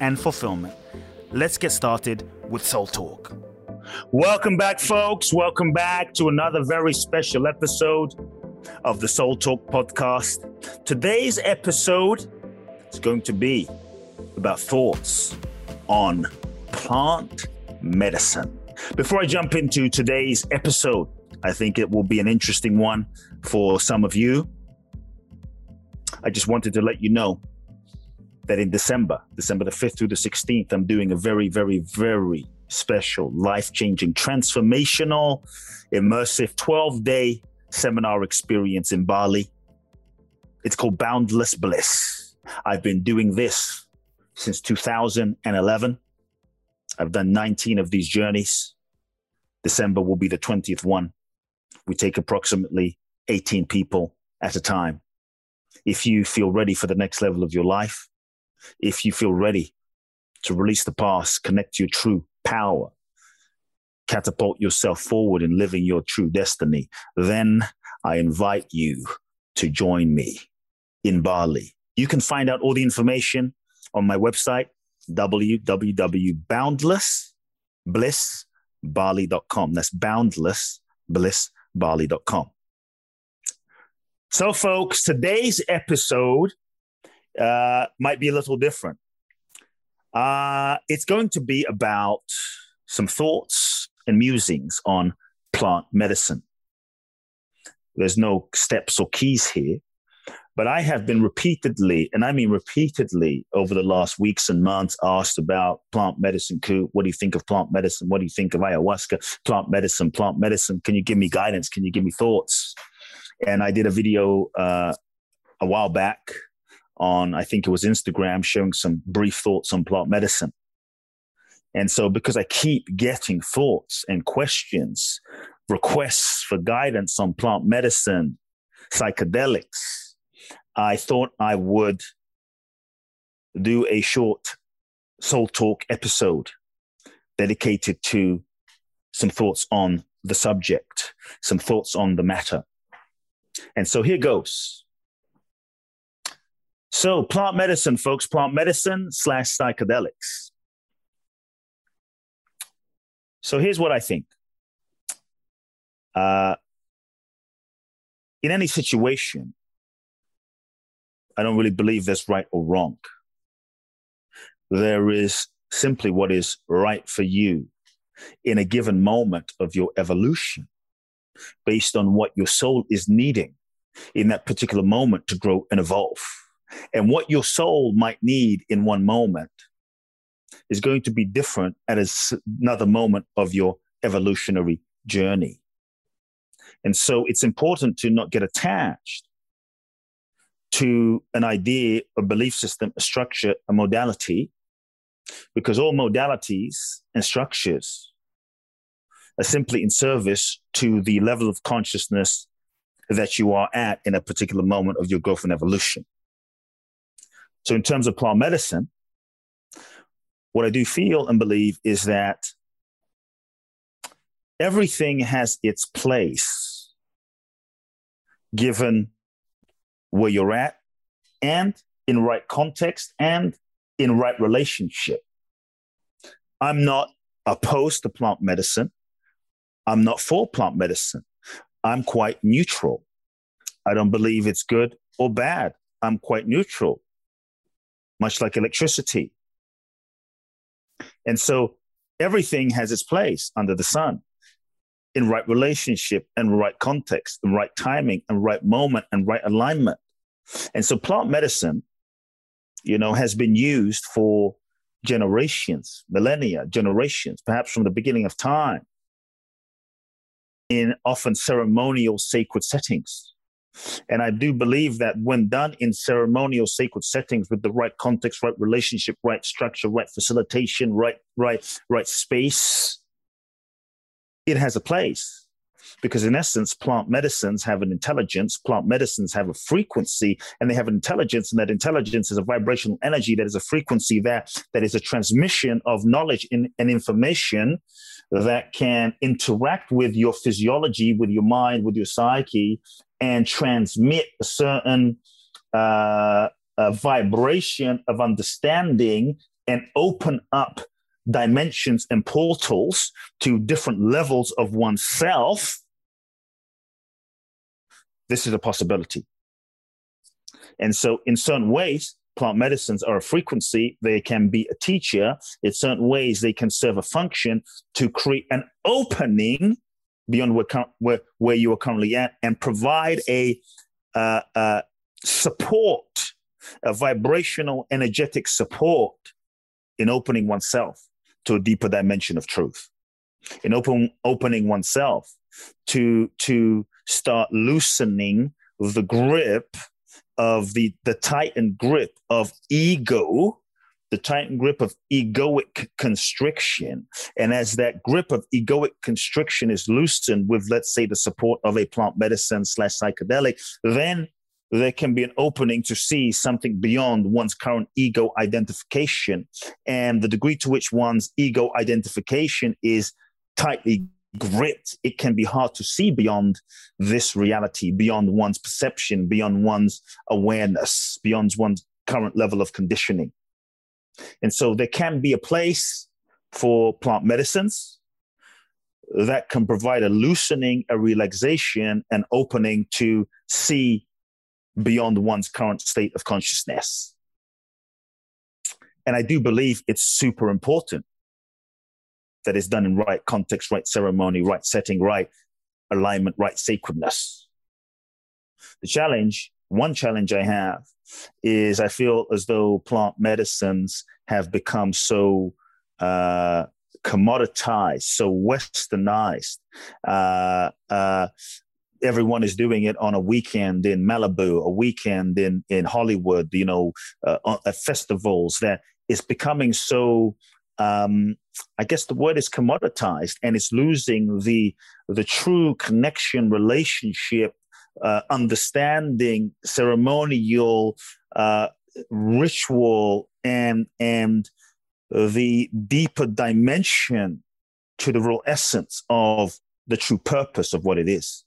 and fulfillment. Let's get started with Soul Talk. Welcome back, folks. Welcome back to another very special episode of the Soul Talk podcast. Today's episode is going to be about thoughts on plant medicine. Before I jump into today's episode, I think it will be an interesting one for some of you. I just wanted to let you know that in December, December the 5th through the 16th, I'm doing a very, very, very special, life changing, transformational, immersive 12 day seminar experience in Bali. It's called Boundless Bliss. I've been doing this since 2011. I've done 19 of these journeys. December will be the 20th one. We take approximately 18 people at a time. If you feel ready for the next level of your life, if you feel ready to release the past, connect your true power, catapult yourself forward in living your true destiny, then I invite you to join me in Bali. You can find out all the information on my website, www.boundlessblissbali.com. That's boundlessblissbali.com. So, folks, today's episode uh, might be a little different. Uh, it's going to be about some thoughts and musings on plant medicine. There's no steps or keys here, but I have been repeatedly, and I mean repeatedly, over the last weeks and months asked about plant medicine. Kute. What do you think of plant medicine? What do you think of ayahuasca? Plant medicine, plant medicine. Can you give me guidance? Can you give me thoughts? And I did a video uh, a while back on, I think it was Instagram, showing some brief thoughts on plant medicine. And so, because I keep getting thoughts and questions, requests for guidance on plant medicine, psychedelics, I thought I would do a short soul talk episode dedicated to some thoughts on the subject, some thoughts on the matter. And so here goes. So, plant medicine, folks, plant medicine slash psychedelics. So, here's what I think. Uh, in any situation, I don't really believe there's right or wrong. There is simply what is right for you in a given moment of your evolution based on what your soul is needing in that particular moment to grow and evolve. And what your soul might need in one moment is going to be different at another moment of your evolutionary journey. And so it's important to not get attached to an idea, a belief system, a structure, a modality, because all modalities and structures are simply in service to the level of consciousness that you are at in a particular moment of your growth and evolution. So, in terms of plant medicine, what I do feel and believe is that everything has its place given where you're at and in right context and in right relationship. I'm not opposed to plant medicine. I'm not for plant medicine. I'm quite neutral. I don't believe it's good or bad. I'm quite neutral, much like electricity. And so everything has its place under the sun in right relationship and right context and right timing and right moment and right alignment. And so plant medicine, you know, has been used for generations, millennia, generations, perhaps from the beginning of time, in often ceremonial sacred settings. And I do believe that when done in ceremonial sacred settings with the right context, right relationship, right structure, right facilitation, right, right, right space, it has a place. Because in essence plant medicines have an intelligence plant medicines have a frequency and they have an intelligence and that intelligence is a vibrational energy that is a frequency that that is a transmission of knowledge in, and information that can interact with your physiology with your mind with your psyche and transmit a certain uh, a vibration of understanding and open up dimensions and portals to different levels of oneself, this is a possibility. And so, in certain ways, plant medicines are a frequency. They can be a teacher. In certain ways, they can serve a function to create an opening beyond where, where, where you are currently at and provide a uh, uh, support, a vibrational, energetic support in opening oneself to a deeper dimension of truth, in open, opening oneself to, to start loosening the grip of the, the tightened grip of ego the tight grip of egoic constriction. And as that grip of egoic constriction is loosened with, let's say, the support of a plant medicine slash psychedelic, then there can be an opening to see something beyond one's current ego identification. And the degree to which one's ego identification is tightly gripped, it can be hard to see beyond this reality, beyond one's perception, beyond one's awareness, beyond one's current level of conditioning. And so there can be a place for plant medicines that can provide a loosening, a relaxation, an opening to see beyond one's current state of consciousness. And I do believe it's super important that it's done in right context, right ceremony, right setting, right alignment, right sacredness. The challenge, one challenge I have is I feel as though plant medicines have become so uh, commoditized, so westernized. Uh, uh, everyone is doing it on a weekend in Malibu, a weekend in in Hollywood, you know, uh, at festivals. That it's becoming so. Um, I guess the word is commoditized, and it's losing the the true connection, relationship, uh, understanding, ceremonial, uh, ritual, and and the deeper dimension to the real essence of the true purpose of what it is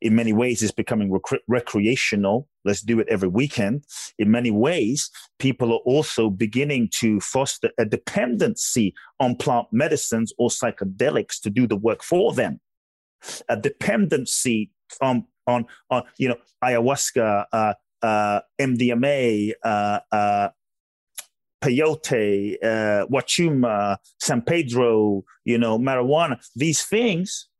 in many ways it's becoming rec- recreational. Let's do it every weekend. In many ways, people are also beginning to foster a dependency on plant medicines or psychedelics to do the work for them. A dependency on on on you know ayahuasca, uh, uh, MDMA, uh, uh, peyote, uh, wachuma, San Pedro, you know, marijuana. These things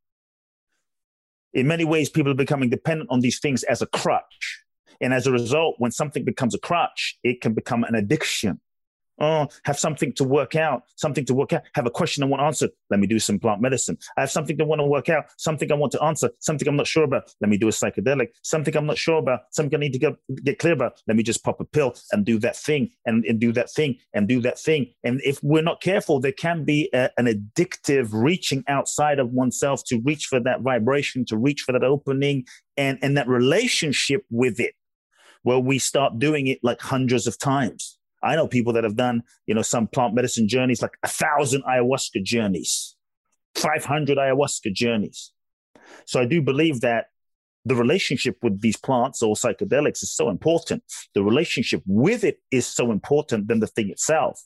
in many ways, people are becoming dependent on these things as a crutch. And as a result, when something becomes a crutch, it can become an addiction. Oh, have something to work out, something to work out, have a question I want answered. Let me do some plant medicine. I have something to want to work out, something I want to answer, something I'm not sure about. Let me do a psychedelic, something I'm not sure about, something I need to get, get clear about. Let me just pop a pill and do that thing and, and do that thing and do that thing. And if we're not careful, there can be a, an addictive reaching outside of oneself to reach for that vibration, to reach for that opening and, and that relationship with it, where we start doing it like hundreds of times I know people that have done, you know, some plant medicine journeys, like a thousand ayahuasca journeys, 500 ayahuasca journeys. So I do believe that the relationship with these plants or psychedelics is so important. The relationship with it is so important than the thing itself.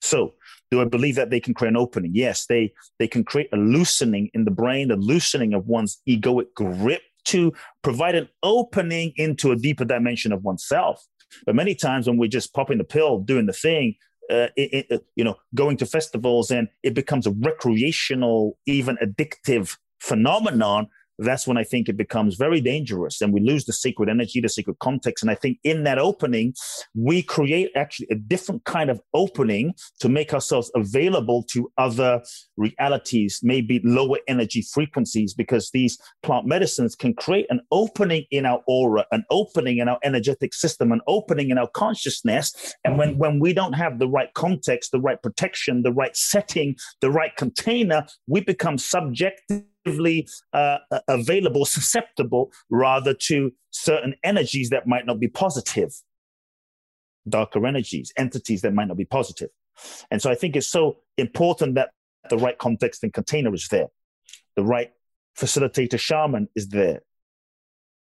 So, do I believe that they can create an opening? Yes, they they can create a loosening in the brain, a loosening of one's egoic grip to provide an opening into a deeper dimension of oneself. But many times when we're just popping the pill, doing the thing, uh, it, it, you know, going to festivals and it becomes a recreational, even addictive phenomenon. That's when I think it becomes very dangerous and we lose the secret energy, the secret context. And I think in that opening, we create actually a different kind of opening to make ourselves available to other realities, maybe lower energy frequencies, because these plant medicines can create an opening in our aura, an opening in our energetic system, an opening in our consciousness. And when, when we don't have the right context, the right protection, the right setting, the right container, we become subjective uh, available, susceptible rather to certain energies that might not be positive, darker energies, entities that might not be positive. And so I think it's so important that the right context and container is there, the right facilitator shaman is there,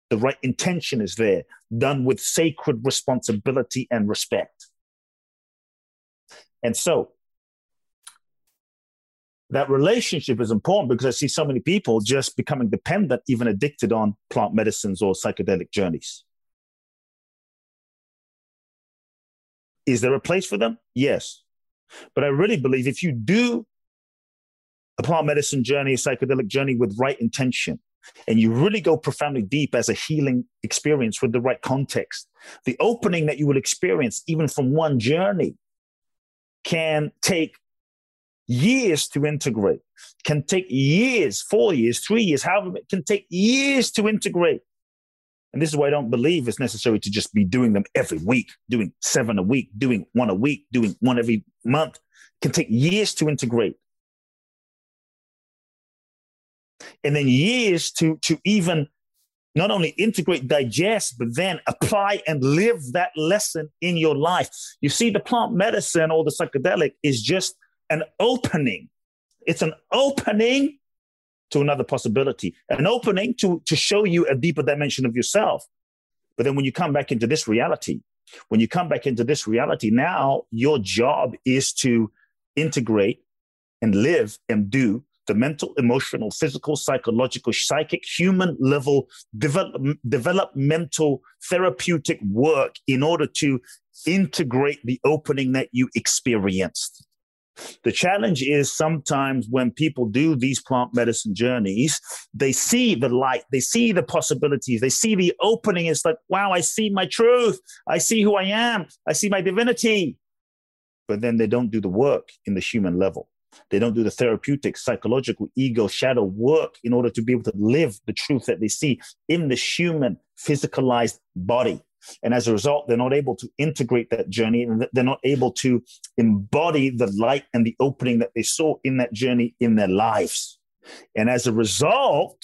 the right intention is there, done with sacred responsibility and respect. And so that relationship is important because I see so many people just becoming dependent, even addicted on plant medicines or psychedelic journeys. Is there a place for them? Yes. But I really believe if you do a plant medicine journey, a psychedelic journey with right intention, and you really go profoundly deep as a healing experience with the right context, the opening that you will experience, even from one journey, can take years to integrate, can take years, four years, three years, however, it can take years to integrate. And this is why I don't believe it's necessary to just be doing them every week, doing seven a week, doing one a week, doing one every month. It can take years to integrate. And then years to, to even not only integrate, digest, but then apply and live that lesson in your life. You see, the plant medicine or the psychedelic is just an opening. It's an opening to another possibility, an opening to, to show you a deeper dimension of yourself. But then when you come back into this reality, when you come back into this reality, now your job is to integrate and live and do the mental, emotional, physical, psychological, psychic, human level develop, developmental therapeutic work in order to integrate the opening that you experienced. The challenge is sometimes when people do these plant medicine journeys, they see the light, they see the possibilities, they see the opening. It's like, wow, I see my truth. I see who I am. I see my divinity. But then they don't do the work in the human level. They don't do the therapeutic, psychological, ego, shadow work in order to be able to live the truth that they see in the human, physicalized body. And as a result, they're not able to integrate that journey and they're not able to embody the light and the opening that they saw in that journey in their lives. And as a result,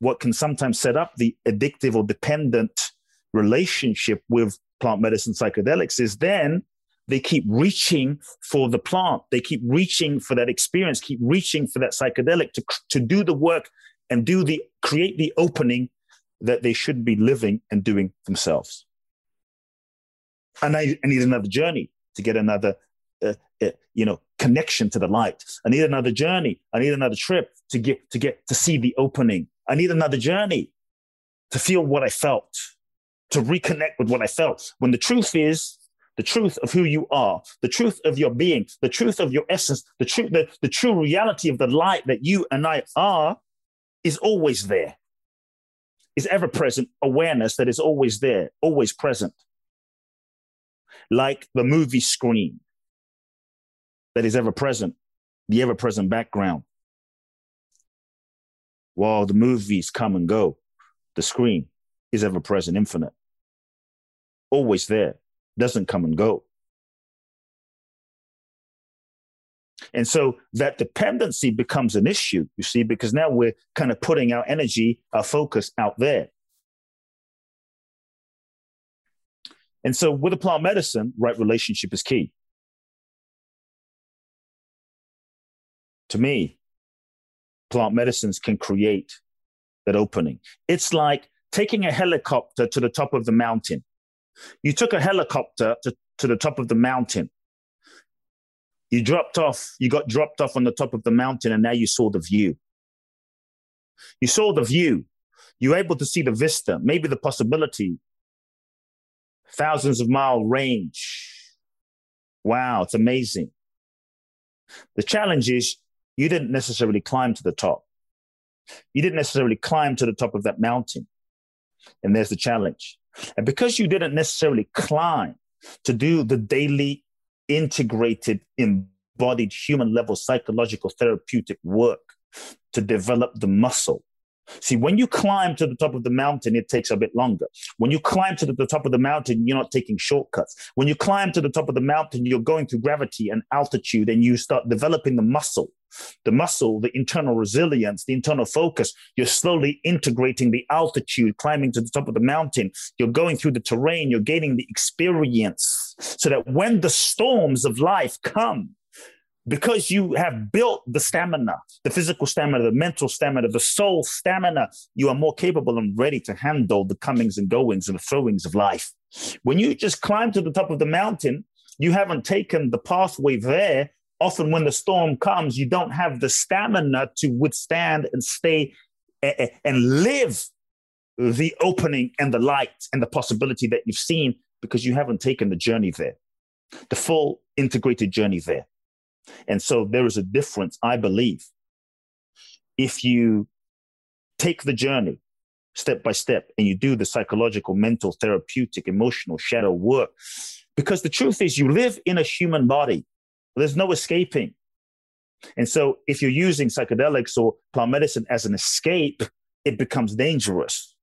what can sometimes set up the addictive or dependent relationship with plant medicine psychedelics is then they keep reaching for the plant. They keep reaching for that experience, keep reaching for that psychedelic to, to do the work and do the create the opening that they should be living and doing themselves. And I, I need another journey to get another, uh, uh, you know, connection to the light. I need another journey. I need another trip to get to get to see the opening. I need another journey to feel what I felt, to reconnect with what I felt. When the truth is, the truth of who you are, the truth of your being, the truth of your essence, the truth, the, the true reality of the light that you and I are is always there is ever present awareness that is always there, always present. Like the movie screen that is ever present, the ever present background. While the movies come and go, the screen is ever present, infinite, always there, doesn't come and go. And so that dependency becomes an issue, you see, because now we're kind of putting our energy, our focus out there. And so with plant medicine, right relationship is key. To me, plant medicines can create that opening. It's like taking a helicopter to the top of the mountain. You took a helicopter to, to the top of the mountain you dropped off, you got dropped off on the top of the mountain, and now you saw the view. You saw the view. You were able to see the vista, maybe the possibility. Thousands of mile range. Wow, it's amazing. The challenge is you didn't necessarily climb to the top. You didn't necessarily climb to the top of that mountain. And there's the challenge. And because you didn't necessarily climb to do the daily integrated, embodied human level psychological therapeutic work to develop the muscle See, when you climb to the top of the mountain, it takes a bit longer. When you climb to the top of the mountain, you're not taking shortcuts. When you climb to the top of the mountain, you're going through gravity and altitude, and you start developing the muscle. The muscle, the internal resilience, the internal focus. You're slowly integrating the altitude, climbing to the top of the mountain. You're going through the terrain, you're gaining the experience so that when the storms of life come, because you have built the stamina, the physical stamina, the mental stamina, the soul stamina, you are more capable and ready to handle the comings and goings and the throwings of life. When you just climb to the top of the mountain, you haven't taken the pathway there. Often, when the storm comes, you don't have the stamina to withstand and stay eh, eh, and live the opening and the light and the possibility that you've seen because you haven't taken the journey there, the full integrated journey there. And so there is a difference, I believe. If you take the journey step by step and you do the psychological, mental, therapeutic, emotional shadow work, because the truth is, you live in a human body, there's no escaping. And so if you're using psychedelics or plant medicine as an escape, it becomes dangerous.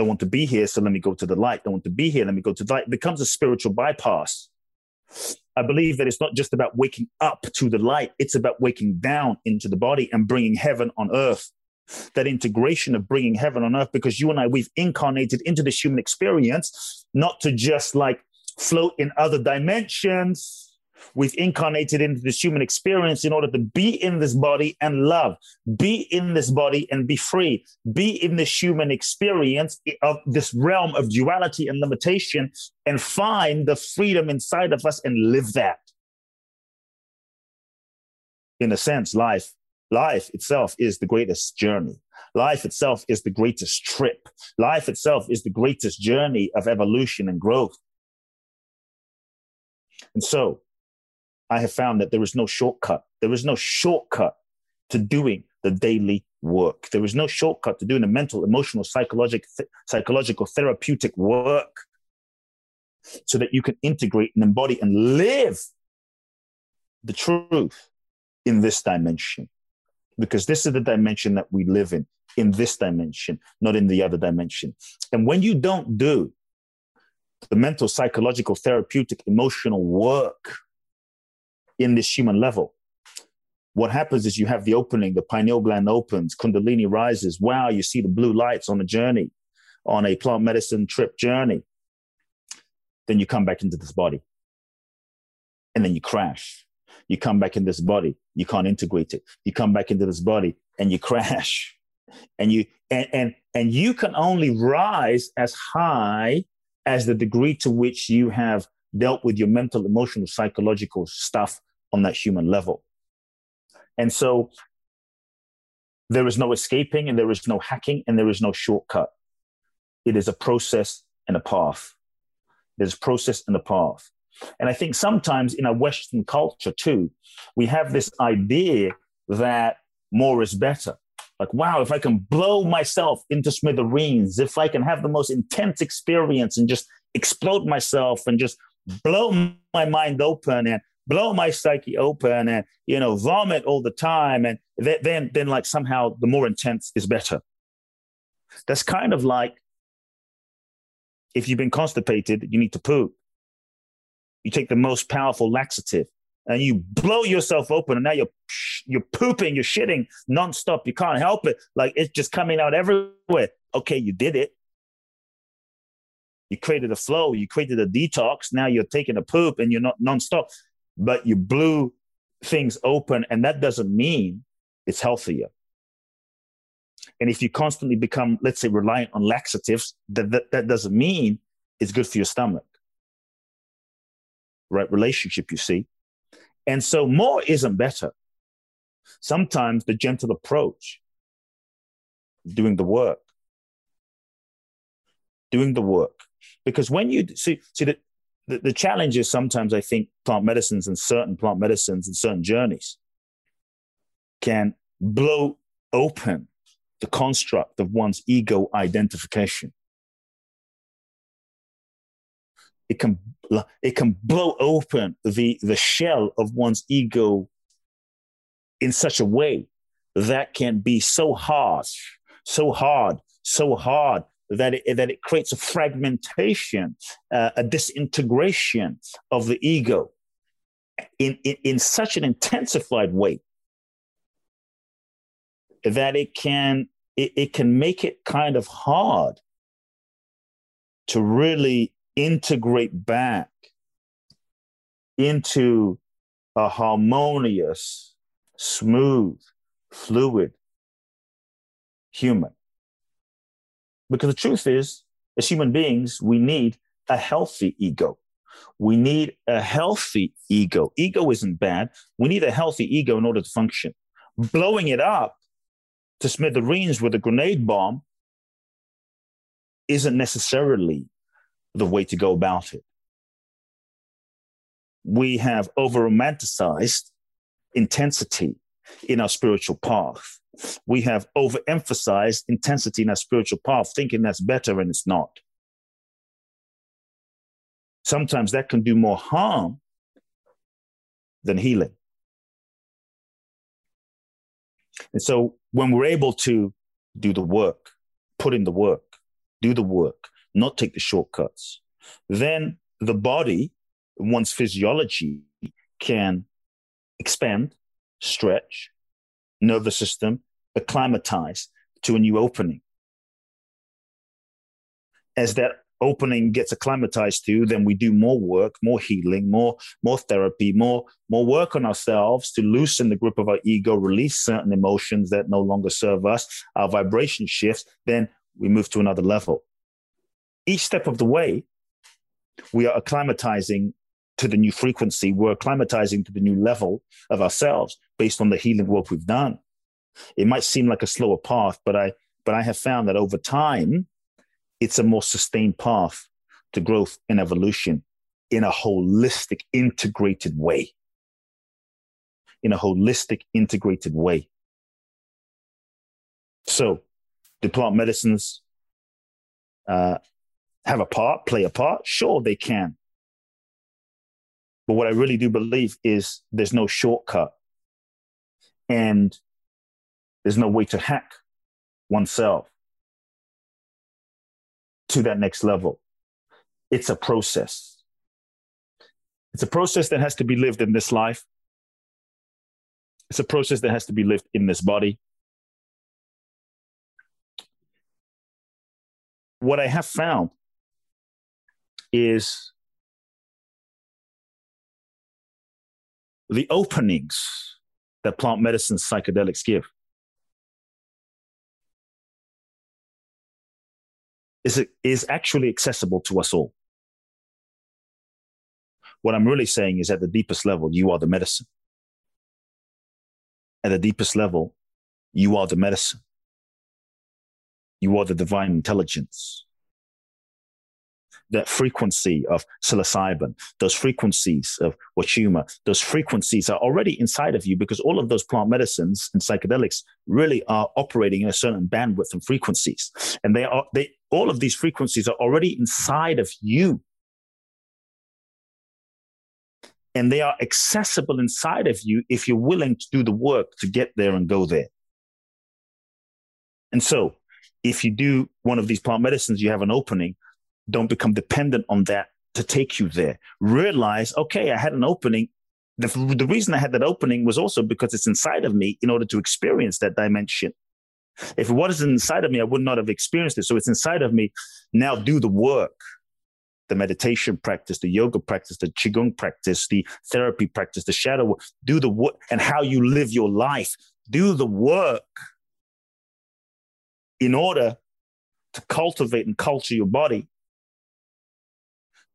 Don't want to be here, so let me go to the light. Don't want to be here, let me go to the light. It becomes a spiritual bypass. I believe that it's not just about waking up to the light, it's about waking down into the body and bringing heaven on earth. That integration of bringing heaven on earth, because you and I, we've incarnated into this human experience, not to just like float in other dimensions, We've incarnated into this human experience in order to be in this body and love, be in this body and be free, be in this human experience of this realm of duality and limitation and find the freedom inside of us and live that. In a sense, life, life itself is the greatest journey. Life itself is the greatest trip. Life itself is the greatest journey of evolution and growth. And so, I have found that there is no shortcut. There is no shortcut to doing the daily work. There is no shortcut to doing the mental, emotional, psychological, th- psychological, therapeutic work so that you can integrate and embody and live the truth in this dimension. Because this is the dimension that we live in, in this dimension, not in the other dimension. And when you don't do the mental, psychological, therapeutic, emotional work, in this human level. What happens is you have the opening, the pineal gland opens, Kundalini rises. Wow, you see the blue lights on a journey, on a plant medicine trip journey. Then you come back into this body. And then you crash. You come back in this body. You can't integrate it. You come back into this body and you crash. And you and and, and you can only rise as high as the degree to which you have dealt with your mental, emotional, psychological stuff on that human level. And so there is no escaping and there is no hacking and there is no shortcut. It is a process and a path. There's process and a path. And I think sometimes in our Western culture too, we have this idea that more is better. Like, wow, if I can blow myself into smithereens, if I can have the most intense experience and just explode myself and just blow my mind open and blow my psyche open and you know vomit all the time. And th- then then like somehow the more intense is better. That's kind of like if you've been constipated you need to poop you take the most powerful laxative and you blow yourself open and now you're you're pooping you're shitting nonstop. You can't help it. Like it's just coming out everywhere. Okay you did it. You created a flow. You created a detox. Now you're taking a poop and you're not nonstop but you blew things open, and that doesn't mean it's healthier. And if you constantly become, let's say, reliant on laxatives, that, that, that doesn't mean it's good for your stomach. Right? Relationship, you see. And so more isn't better. Sometimes the gentle approach, doing the work, doing the work. Because when you see, see that the, the challenge is sometimes I think plant medicines and certain plant medicines and certain journeys can blow open the construct of one's ego identification. It can, it can blow open the, the shell of one's ego in such a way that can be so harsh, so hard, so hard that it, that it creates a fragmentation, uh, a disintegration of the ego in, in, in such an intensified way that it can it, it can make it kind of hard to really integrate back into a harmonious, smooth, fluid human. Because the truth is, as human beings, we need a healthy ego. We need a healthy ego. Ego isn't bad. We need a healthy ego in order to function. Blowing it up to smithereens with a grenade bomb isn't necessarily the way to go about it. We have over romanticized intensity in our spiritual path. We have overemphasized intensity in our spiritual path, thinking that's better and it's not. Sometimes that can do more harm than healing. And so when we're able to do the work, put in the work, do the work, not take the shortcuts, then the body, one's physiology can expand, stretch, nervous system, acclimatize to a new opening. As that opening gets acclimatized to, then we do more work, more healing, more more therapy, more more work on ourselves to loosen the grip of our ego, release certain emotions that no longer serve us. Our vibration shifts, then we move to another level. Each step of the way, we are acclimatizing to the new frequency. We're acclimatizing to the new level of ourselves based on the healing work we've done. It might seem like a slower path, but I but I have found that over time, it's a more sustained path to growth and evolution in a holistic, integrated way. In a holistic, integrated way. So, do plant medicines uh, have a part, play a part? Sure, they can. But what I really do believe is there's no shortcut and there's no way to hack oneself to that next level. It's a process. It's a process that has to be lived in this life. It's a process that has to be lived in this body. What I have found is the openings that plant medicine psychedelics give is, is actually accessible to us all. What I'm really saying is at the deepest level, you are the medicine. At the deepest level, you are the medicine. You are the divine intelligence. That frequency of psilocybin, those frequencies of wachuma, those frequencies are already inside of you because all of those plant medicines and psychedelics really are operating in a certain bandwidth and frequencies. And they are, they, all of these frequencies are already inside of you. And they are accessible inside of you if you're willing to do the work to get there and go there. And so, if you do one of these plant medicines, you have an opening, don't become dependent on that to take you there. Realize, okay, I had an opening. The, the reason I had that opening was also because it's inside of me in order to experience that dimension. If it wasn't inside of me, I would not have experienced it. So it's inside of me. Now do the work the meditation practice, the yoga practice, the qigong practice, the therapy practice, the shadow work. Do the work and how you live your life. Do the work in order to cultivate and culture your body,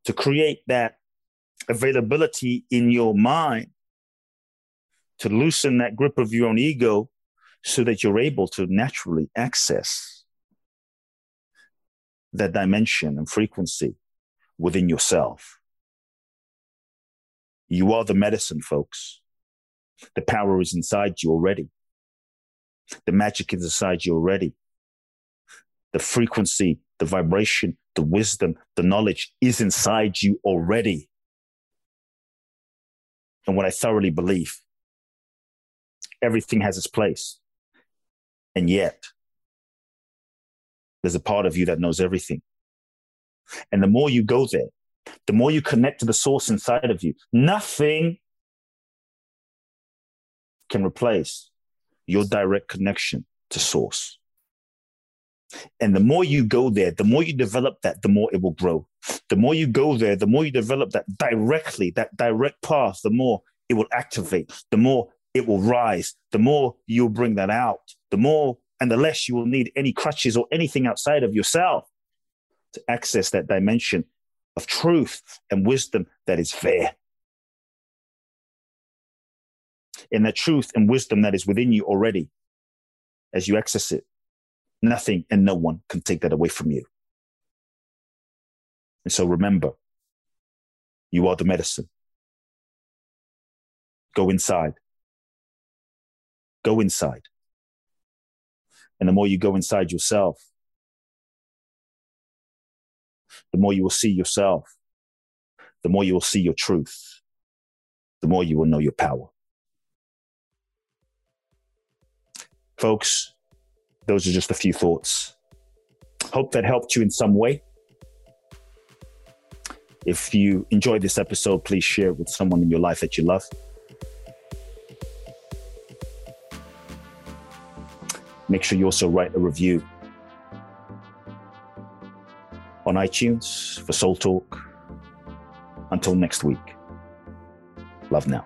to create that availability in your mind, to loosen that grip of your own ego so that you're able to naturally access that dimension and frequency within yourself. You are the medicine, folks. The power is inside you already. The magic is inside you already. The frequency, the vibration, the wisdom, the knowledge is inside you already. And what I thoroughly believe, everything has its place. And yet, there's a part of you that knows everything. And the more you go there, the more you connect to the source inside of you, nothing can replace your direct connection to source. And the more you go there, the more you develop that, the more it will grow. The more you go there, the more you develop that directly, that direct path, the more it will activate, the more it will rise, the more you'll bring that out, the more and the less you will need any crutches or anything outside of yourself to access that dimension of truth and wisdom that is there. In the truth and wisdom that is within you already, as you access it, nothing and no one can take that away from you. And so remember, you are the medicine. Go inside. Go inside. And the more you go inside yourself, the more you will see yourself, the more you will see your truth, the more you will know your power. Folks, those are just a few thoughts. Hope that helped you in some way. If you enjoyed this episode, please share it with someone in your life that you love. Make sure you also write a review on iTunes for Soul Talk. Until next week, love now.